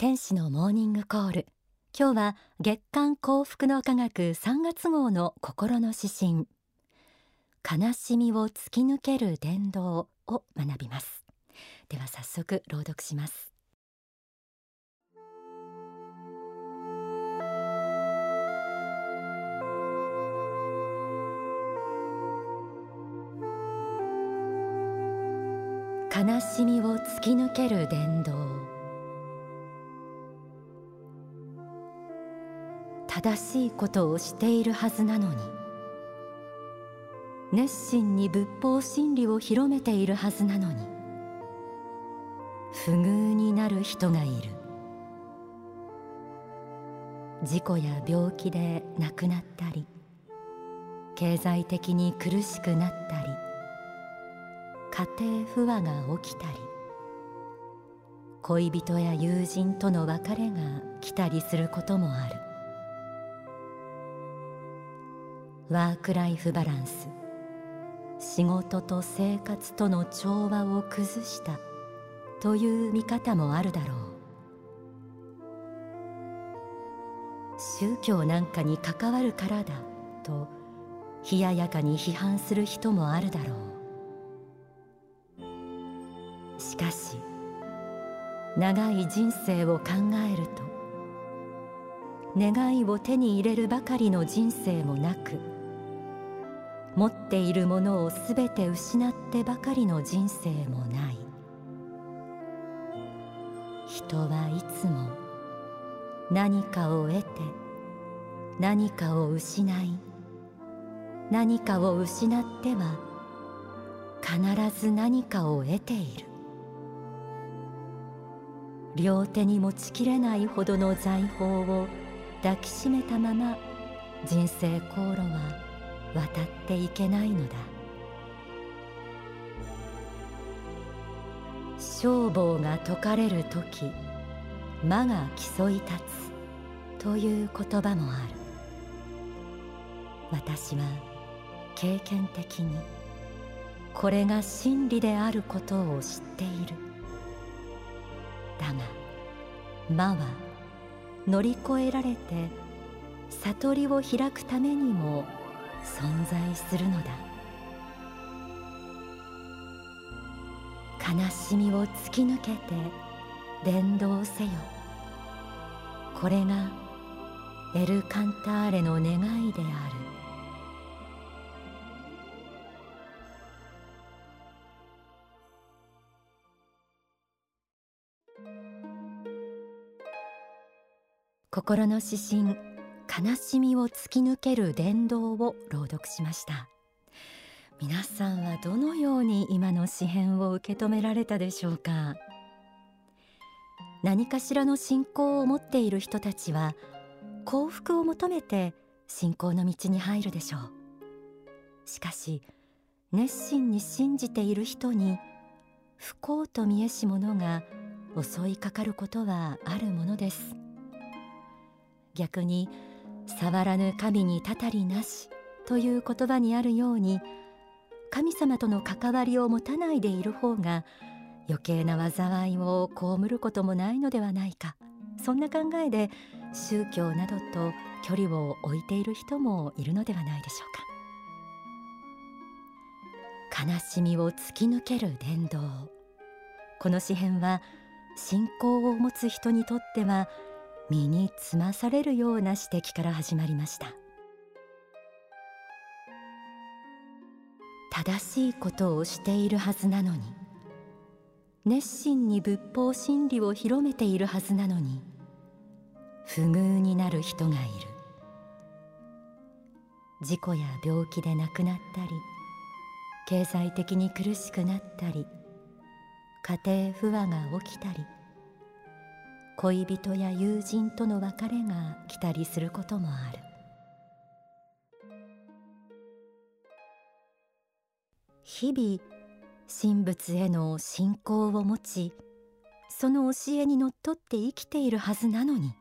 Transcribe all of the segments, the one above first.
天使のモーニングコール。今日は月刊幸福の科学3月号の心の指針。悲しみを突き抜ける伝道を学びます。では早速朗読します。悲しみを突き抜ける伝道。正しいことをしているはずなのに。熱心に仏法真理を広めているはずなのに。不遇になる人がいる。事故や病気で亡くなったり経済的に苦しくなったり家庭不和が起きたり恋人や友人との別れが来たりすることもある。ワークライフバランス。仕事と生活との調和を崩したという見方もあるだろう。宗教なんかに関わるからだと冷ややかに批判する人もあるだろう。しかし長い人生を考えると願いを手に入れるばかりの人生もなく持っているものをすべて失ってばかりの人生もない。人はいつも何かを得て何かを失い何かを失っては必ず何かを得ている。両手に持ちきれないほどの財宝を抱きしめたまま人生航路は渡っていけないのだ。消防が解かれる時魔が競い立つという言葉もある。私は経験的にこれが真理であることを知っている。だが魔は乗り越えられて悟りを開くためにも存在するのだ。悲しみを突き抜けて伝道せよ。これがエル・カンターレの願いである。心の指針悲しみを突き抜ける伝道を朗読しました。皆さんはどのように今の詩編を受け止められたでしょうか？何かしらの信仰を持っている人たちは幸福を求めて信仰の道に入るでしょう。しかし熱心に信じている人に不幸と見えし者が襲いかかることはあるものです。逆に触らぬ神にたたりなしという言葉にあるように神様との関わりを持たないでいる方が余計な災いを被ることもないのではないかそんな考えで宗教などと距離を置いている人もいるのではないでしょうか。悲しみを突き抜ける伝道。この詩篇は信仰を持つ人にとっては身につまされるような指摘から始まりました。正しいことをしているはずなのに熱心に仏法真理を広めているはずなのに不遇になる人がいる。事故や病気で亡くなったり経済的に苦しくなったり家庭不和が起きたり恋人や友人との別れが来たりすることもある。日々神仏への信仰を持ちその教えにのっとって生きているはずなのに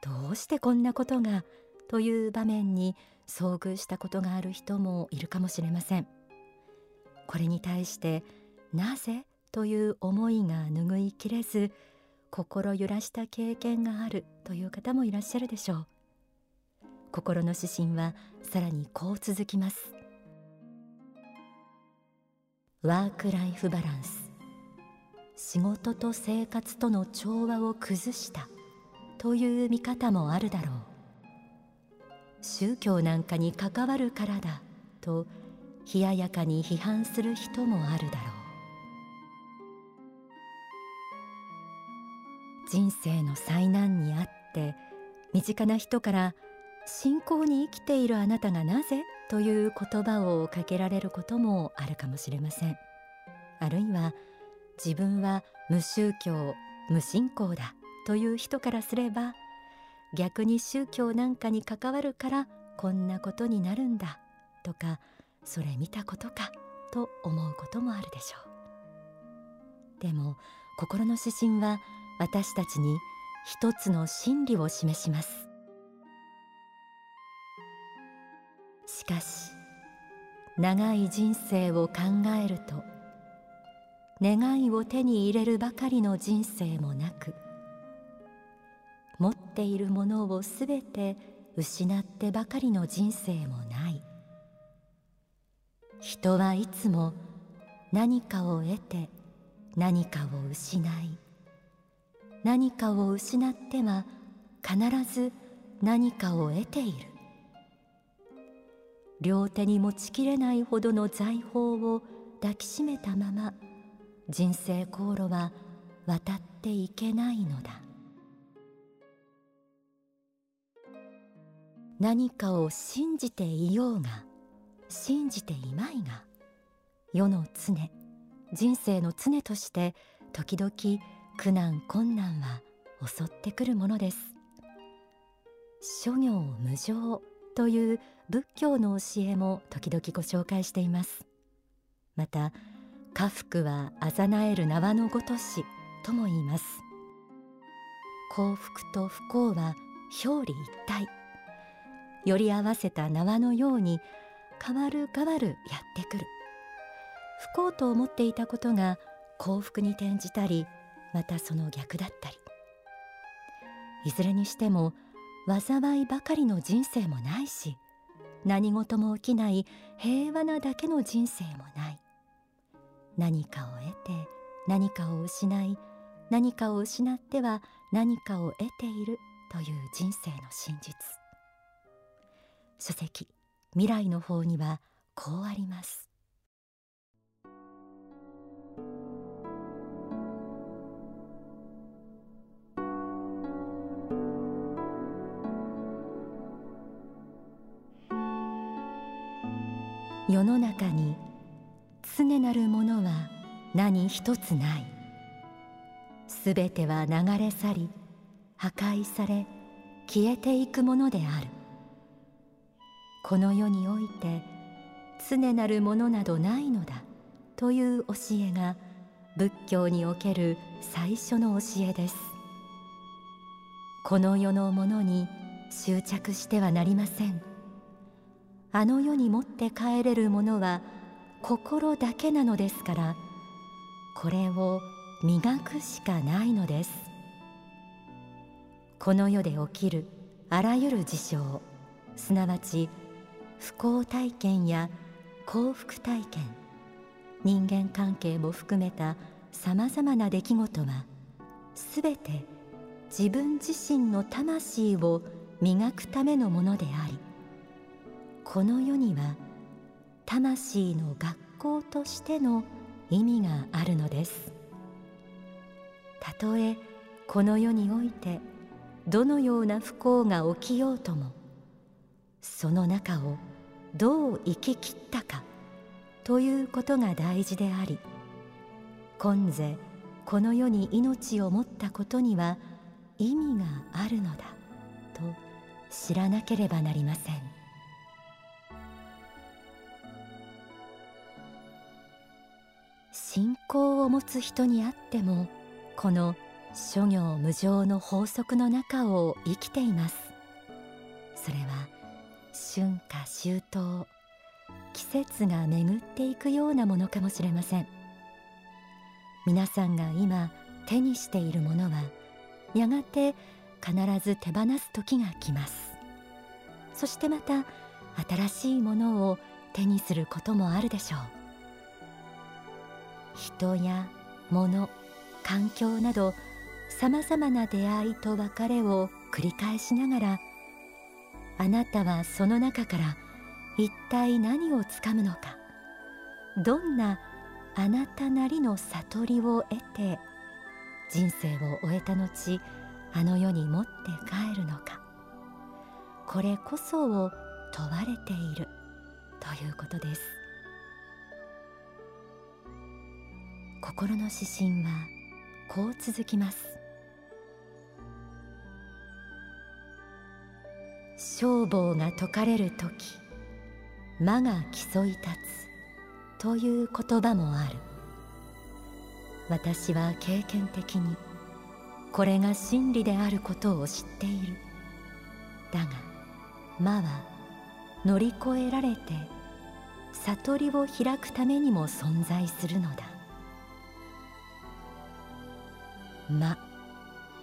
どうしてこんなことがという場面に遭遇したことがある人もいるかもしれません。これに対してなぜという思いが拭いきれず心揺らした経験があるという方もいらっしゃるでしょう。心の指針はさらにこう続きます。ワークライフバランス。仕事と生活との調和を崩したという見方もあるだろう。宗教なんかに関わるからだと冷ややかに批判する人もあるだろう。人生の災難にあって身近な人から信仰に生きているあなたがなぜ？という言葉をかけられることもあるかもしれません。あるいは自分は無宗教無信仰だという人からすれば逆に宗教なんかに関わるからこんなことになるんだとかそれ見たことかと思うこともあるでしょう。でも心の指針は私たちに一つの真理を示します。しかし長い人生を考えると願いを手に入れるばかりの人生もなく持っているものをすべて失ってばかりの人生もない。人はいつも何かを得て何かを失い何かを失っては必ず何かを得ている。両手に持ちきれないほどの財宝を抱きしめたまま人生航路は渡っていけないのだ。何かを信じていようが信じていまいが世の常人生の常として時々苦難困難は襲ってくるものです。諸行無常という仏教の教えも時々ご紹介しています。また家福はあざなえる縄のごとしとも言います。幸福と不幸は表裏一体。より合わせた縄のように変わる変わるやってくる。不幸と思っていたことが幸福に転じたりまたその逆だったり。いずれにしても災いばかりの人生もないし何事も起きない平和なだけの人生もない。何かを得て何かを失い何かを失っては何かを得ているという人生の真実。書籍未来の方にはこうあります。世の中に常なるものは何一つない。すべては流れ去り破壊され消えていくものである。この世において常なるものなどないのだという教えが仏教における最初の教えです。この世のものに執着してはなりません。あの世に持って帰れるものは心だけなのですからこれを磨くしかないのです。この世で起きるあらゆる事象すなわち不幸体験や幸福体験人間関係も含めたさまざまな出来事はすべて自分自身の魂を磨くためのものでありこの世には魂の学校としての意味があるのです。たとえこの世においてどのような不幸が起きようともその中をどう生き切ったかということが大事であり今世この世に命を持ったことには意味があるのだと知らなければなりません。信仰を持つ人にあってもこの諸行無常の法則の中を生きています。それは春夏秋冬季節が巡っていくようなものかもしれません。皆さんが今手にしているものはやがて必ず手放す時が来ます。そしてまた新しいものを手にすることもあるでしょう。人や物環境などさまざまな出会いと別れを繰り返しながらあなたはその中から一体何をつかむのか。どんなあなたなりの悟りを得て人生を終えた後あの世に持って帰るのか。これこそを問われているということです。心の指針はこう続きます。消防が解かれる時魔が競い立つという言葉もある。私は経験的にこれが真理であることを知っている。だが魔は乗り越えられて悟りを開くためにも存在するのだ。魔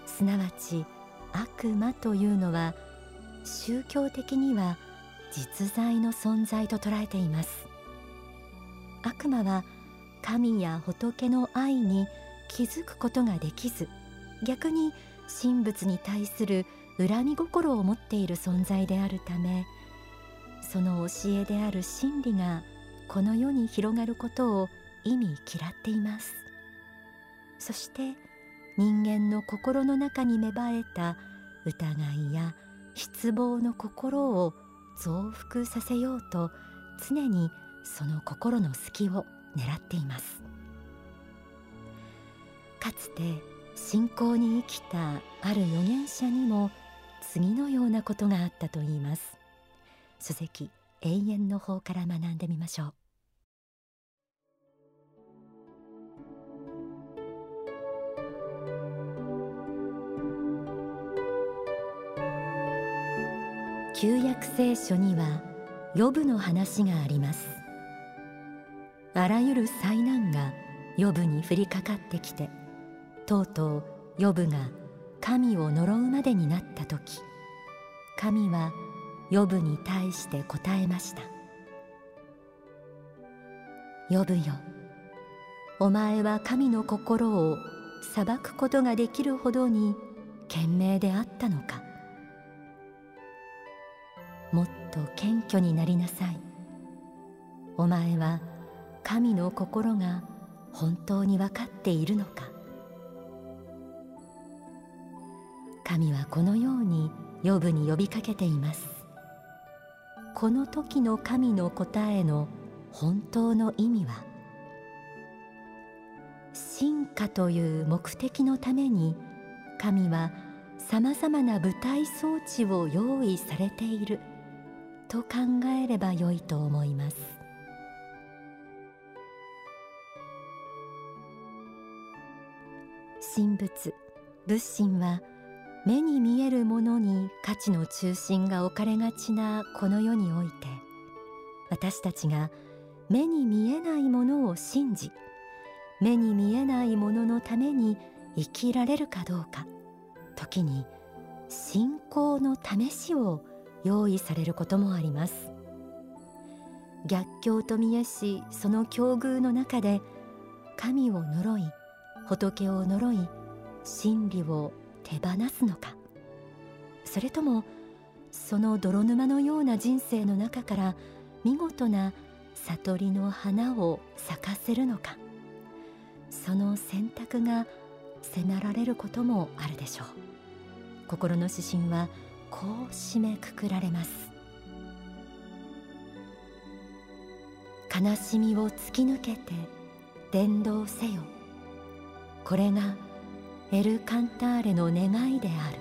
すなわち悪魔というのは宗教的には実在の存在と捉えています。悪魔は神や仏の愛に気づくことができず逆に神仏に対する恨み心を持っている存在であるためその教えである真理がこの世に広がることを意味嫌っています。そして人間の心の中に芽生えた疑いや失望の心を増幅させようと常にその心の隙を狙っています。かつて信仰に生きたある預言者にも次のようなことがあったといいます。書籍永遠の方から学んでみましょう。旧約聖書にはヨブの話があります。あらゆる災難がヨブに降りかかってきてとうとうヨブが神を呪うまでになった時神はヨブに対して答えました。ヨブよ。お前は神の心を裁くことができるほどに賢明であったのか。もっと謙虚になりなさい。お前は神の心が本当に分かっているのか。神はこのようにヨブに呼びかけています。この時の神の答えの本当の意味は進化という目的のために神はさまざまな舞台装置を用意されている。と考えればよいと思います。神仏仏心は目に見えるものに価値の中心が置かれがちなこの世において私たちが目に見えないものを信じ目に見えないもののために生きられるかどうか時に信仰の試しを用意されることもあります。逆境と見えしその境遇の中で神を呪い仏を呪い真理を手放すのか。それともその泥沼のような人生の中から見事な悟りの花を咲かせるのか。その選択が迫られることもあるでしょう。心の指針はこう締めくくられます。悲しみを突き抜けて伝道せよ。これがエル・カンターレの願いであ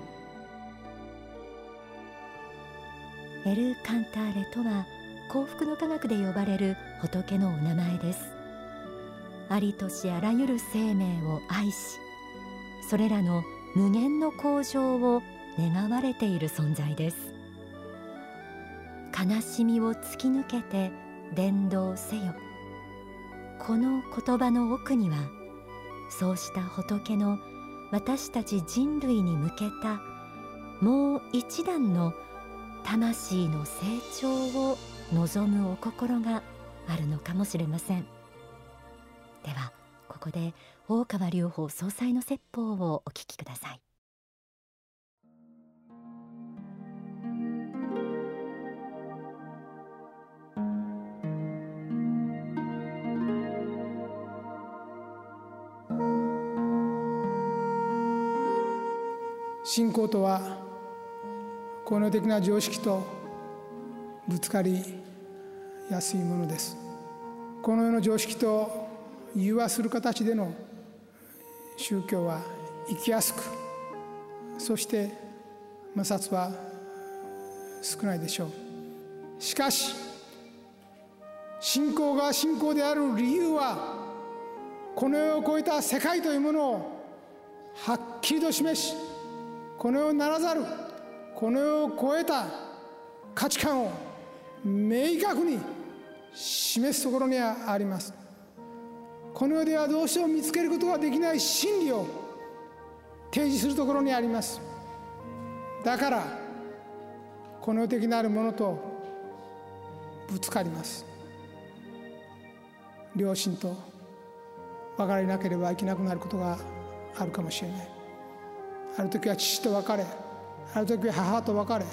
る。エル・カンターレとは幸福の科学で呼ばれる仏のお名前です。ありとしあらゆる生命を愛しそれらの無限の向上を願われている存在です。悲しみを突き抜けて伝道せよ。この言葉の奥にはそうした仏の私たち人類に向けたもう一段の魂の成長を望むお心があるのかもしれません。ではここで大川隆法総裁の説法をお聞きください。信仰とはこの的な常識とぶつかりやすいものです。この世の常識と融和する形での宗教は生きやすくそして摩擦は少ないでしょう。しかし信仰が信仰である理由はこの世を超えた世界というものをはっきりと示しこの世ならざるこの世を超えた価値観を明確に示すところにあります。この世ではどうしても見つけることができない真理を提示するところにあります。だからこの世的なるものとぶつかります。両親と別れなければいけなくなることがあるかもしれない。ある時は父と別れある時は母と別れ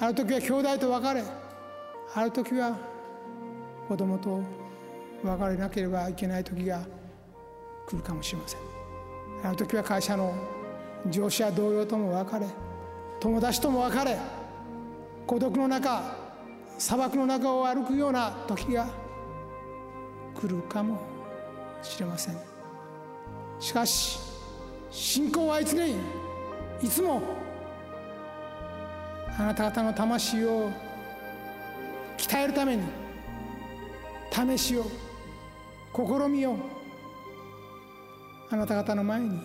ある時は兄弟と別れある時は子供と別れなければいけない時が来るかもしれません。ある時は会社の上司や同僚とも別れ友達とも別れ孤独の中砂漠の中を歩くような時が来るかもしれません。しかし信仰はいつねいつもあなた方の魂を鍛えるために試しを試みをあなた方の前に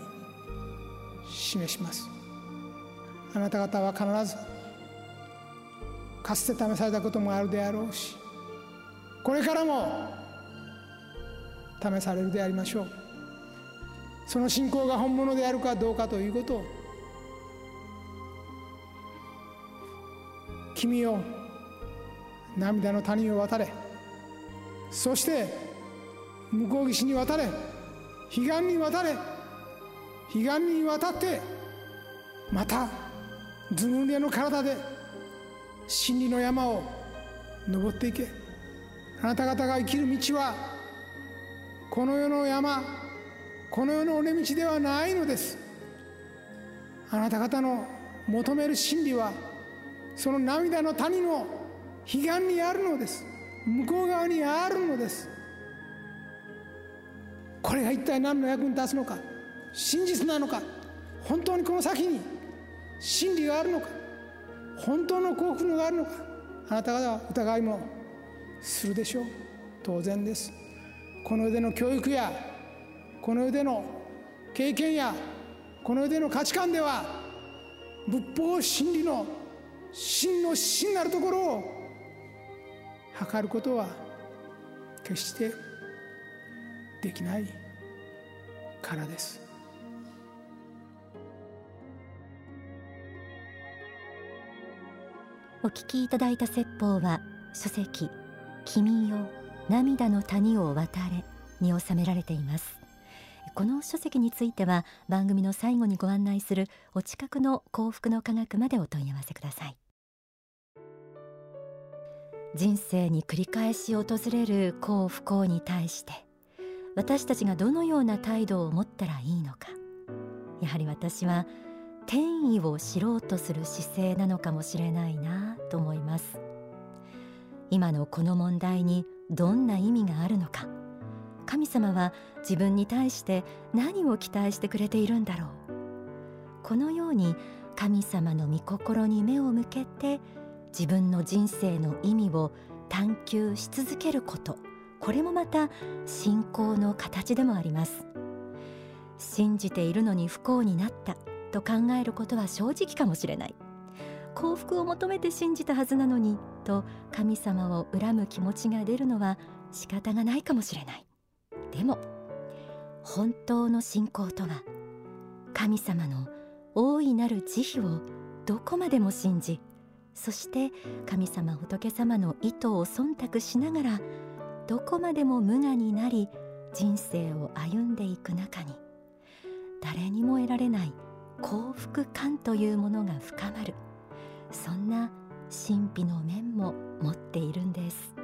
示します。あなた方は必ずかつて試されたこともあるであろうしこれからも試されるでありましょう。その信仰が本物であるかどうかということを君よ涙の谷を渡れ。そして向こう岸に渡れ。彼岸に渡れ。彼岸に渡ってまたずぬれの体で真理の山を登っていけ。あなた方が生きる道はこの世の山この世の尾根道ではないのです。あなた方の求める真理はその涙の谷の彼岸にあるのです。向こう側にあるのです。これが一体何の役に立つのか真実なのか本当にこの先に真理があるのか本当の幸福があるのかあなた方は疑いもするでしょう。当然です。この世での教育やこの世での経験やこの世での価値観では仏法真理の真の真なるところを測ることは決してできないからです。お聞きいただいた説法は書籍君よ涙の谷を渡れに収められています。この書籍については番組の最後にご案内するお近くの幸福の科学までお問い合わせください。人生に繰り返し訪れる幸不幸に対して私たちがどのような態度を持ったらいいのか。やはり私は天意を知ろうとする姿勢なのかもしれないなと思います。今のこの問題にどんな意味があるのか。神様は自分に対して何を期待してくれているんだろう。このように神様の御心に目を向けて自分の人生の意味を探求し続けること。これもまた信仰の形でもあります。信じているのに不幸になった。と考えることは正直かもしれない。幸福を求めて信じたはずなのに。と神様を恨む気持ちが出るのは仕方がないかもしれない。でも本当の信仰とは神様の大いなる慈悲をどこまでも信じそして神様仏様の意図を忖度しながらどこまでも無我になり人生を歩んでいく中に誰にも得られない幸福感というものが深まるそんな神秘の面も持っているんです。